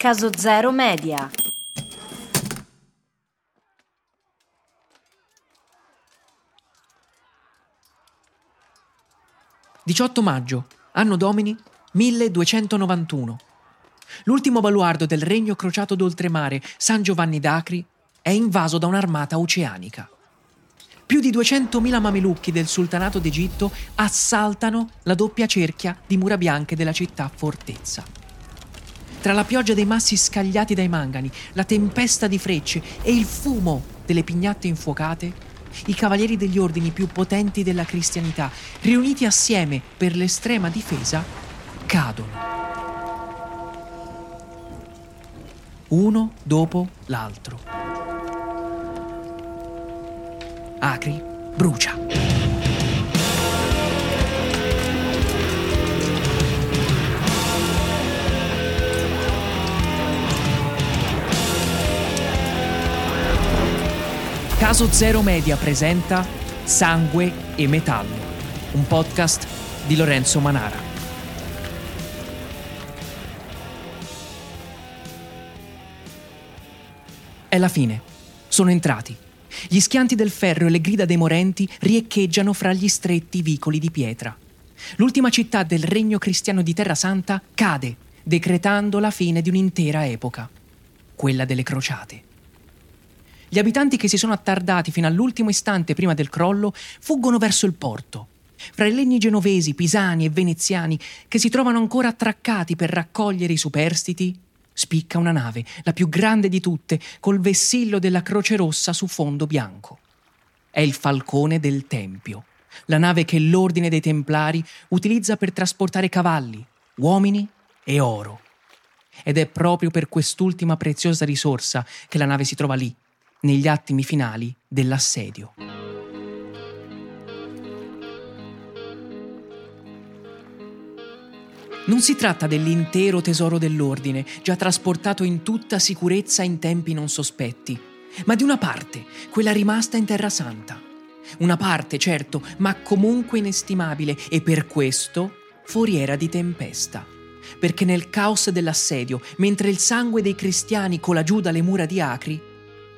Caso Zero Media. «18 maggio, anno domini 1291. L'ultimo baluardo del regno crociato d'oltremare, San Giovanni d'Acri, è invaso da un'armata oceanica. Più di 200.000 mamelucchi del sultanato d'Egitto assaltano la doppia cerchia di mura bianche della città fortezza. Tra la pioggia dei massi scagliati dai mangani, la tempesta di frecce e il fumo delle pignatte infuocate, i cavalieri degli ordini più potenti della cristianità, riuniti assieme per l'estrema difesa, cadono. Uno dopo l'altro. Acri brucia. Caso Zero Media presenta Sangue e Metallo, un podcast di Lorenzo Manara. È la fine. Sono entrati. Gli schianti del ferro e le grida dei morenti riecheggiano fra gli stretti vicoli di pietra. L'ultima città del regno cristiano di Terra Santa cade, decretando la fine di un'intera epoca, quella delle crociate. Gli abitanti che si sono attardati fino all'ultimo istante prima del crollo fuggono verso il porto. Fra i legni genovesi, pisani e veneziani che si trovano ancora attraccati per raccogliere i superstiti, spicca una nave, la più grande di tutte, col vessillo della Croce Rossa su fondo bianco. È il Falcone del Tempio, la nave che l'Ordine dei Templari utilizza per trasportare cavalli, uomini e oro. Ed è proprio per quest'ultima preziosa risorsa che la nave si trova lì, negli attimi finali dell'assedio. Non si tratta dell'intero tesoro dell'ordine, già trasportato in tutta sicurezza in tempi non sospetti, ma di una parte, quella rimasta in Terra Santa. Una parte, certo, ma comunque inestimabile e per questo foriera di tempesta. Perché nel caos dell'assedio, mentre il sangue dei cristiani cola giù dalle mura di Acri,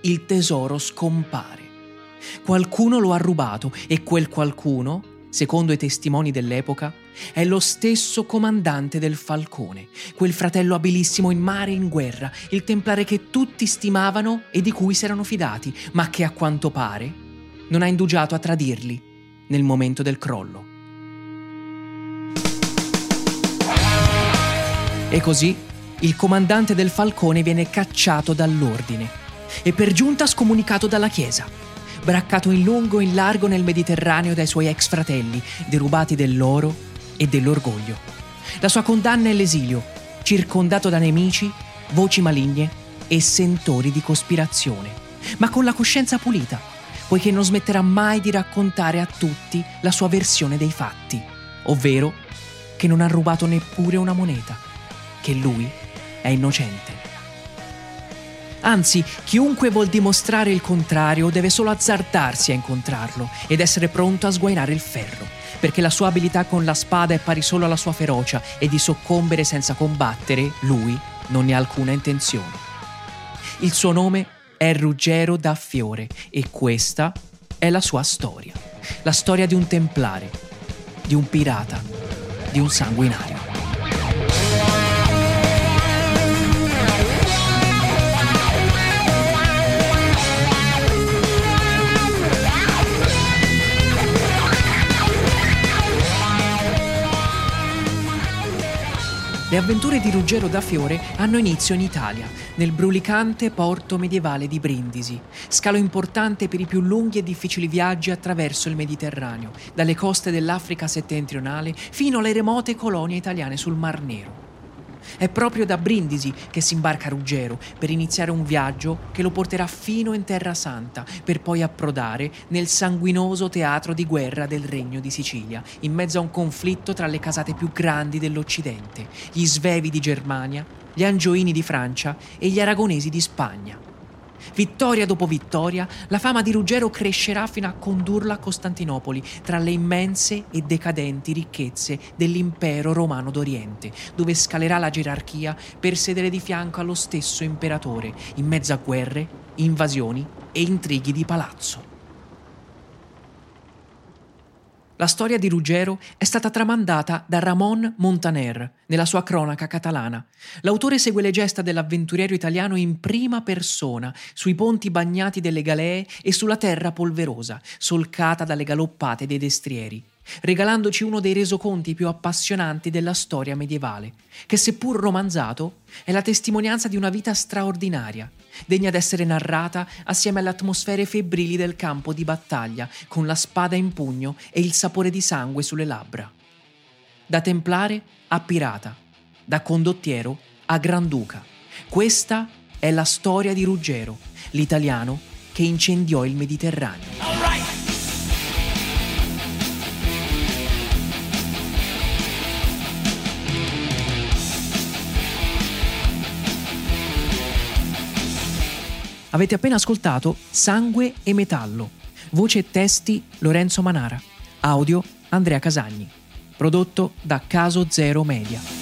il tesoro scompare. Qualcuno lo ha rubato e quel qualcuno, secondo i testimoni dell'epoca, è lo stesso comandante del Falcone, quel fratello abilissimo in mare e in guerra, il templare che tutti stimavano e di cui si erano fidati, ma che a quanto pare non ha indugiato a tradirli nel momento del crollo. E così il comandante del Falcone viene cacciato dall'ordine e per giunta scomunicato dalla Chiesa, braccato in lungo e in largo nel Mediterraneo dai suoi ex fratelli, derubati dell'oro e dell'orgoglio. La sua condanna è l'esilio, circondato da nemici, voci maligne e sentori di cospirazione, ma con la coscienza pulita, poiché non smetterà mai di raccontare a tutti la sua versione dei fatti, ovvero che non ha rubato neppure una moneta, che lui è innocente. Anzi, chiunque vuol dimostrare il contrario deve solo azzardarsi a incontrarlo ed essere pronto a sguainare il ferro, perché la sua abilità con la spada è pari solo alla sua ferocia e di soccombere senza combattere, lui non ne ha alcuna intenzione. Il suo nome è Ruggero da Fiore e questa è la sua storia. La storia di un templare, di un pirata, di un sanguinario. Le avventure di Ruggero da Fiore hanno inizio in Italia, nel brulicante porto medievale di Brindisi, scalo importante per i più lunghi e difficili viaggi attraverso il Mediterraneo, dalle coste dell'Africa settentrionale fino alle remote colonie italiane sul Mar Nero. È proprio da Brindisi che si imbarca Ruggero per iniziare un viaggio che lo porterà fino in Terra Santa, per poi approdare nel sanguinoso teatro di guerra del Regno di Sicilia, in mezzo a un conflitto tra le casate più grandi dell'Occidente, gli Svevi di Germania, gli Angioini di Francia e gli Aragonesi di Spagna. Vittoria dopo vittoria, la fama di Ruggero crescerà fino a condurla a Costantinopoli, tra le immense e decadenti ricchezze dell'impero romano d'Oriente, dove scalerà la gerarchia per sedere di fianco allo stesso imperatore, in mezzo a guerre, invasioni e intrighi di palazzo. La storia di Ruggero è stata tramandata da Ramon Montaner nella sua cronaca catalana. L'autore segue le gesta dell'avventuriero italiano in prima persona, sui ponti bagnati delle galee e sulla terra polverosa, solcata dalle galoppate dei destrieri regalandoci uno dei resoconti più appassionanti della storia medievale, che seppur romanzato è la testimonianza di una vita straordinaria, degna d'essere narrata assieme alle atmosfere febbrili del campo di battaglia, con la spada in pugno e il sapore di sangue sulle labbra. Da templare a pirata, da condottiero a granduca. Questa è la storia di Ruggero, l'italiano che incendiò il Mediterraneo. Avete appena ascoltato Sangue e Metallo. Voce e testi Lorenzo Manara. Audio Andrea Casagni. Prodotto da Caso Zero Media.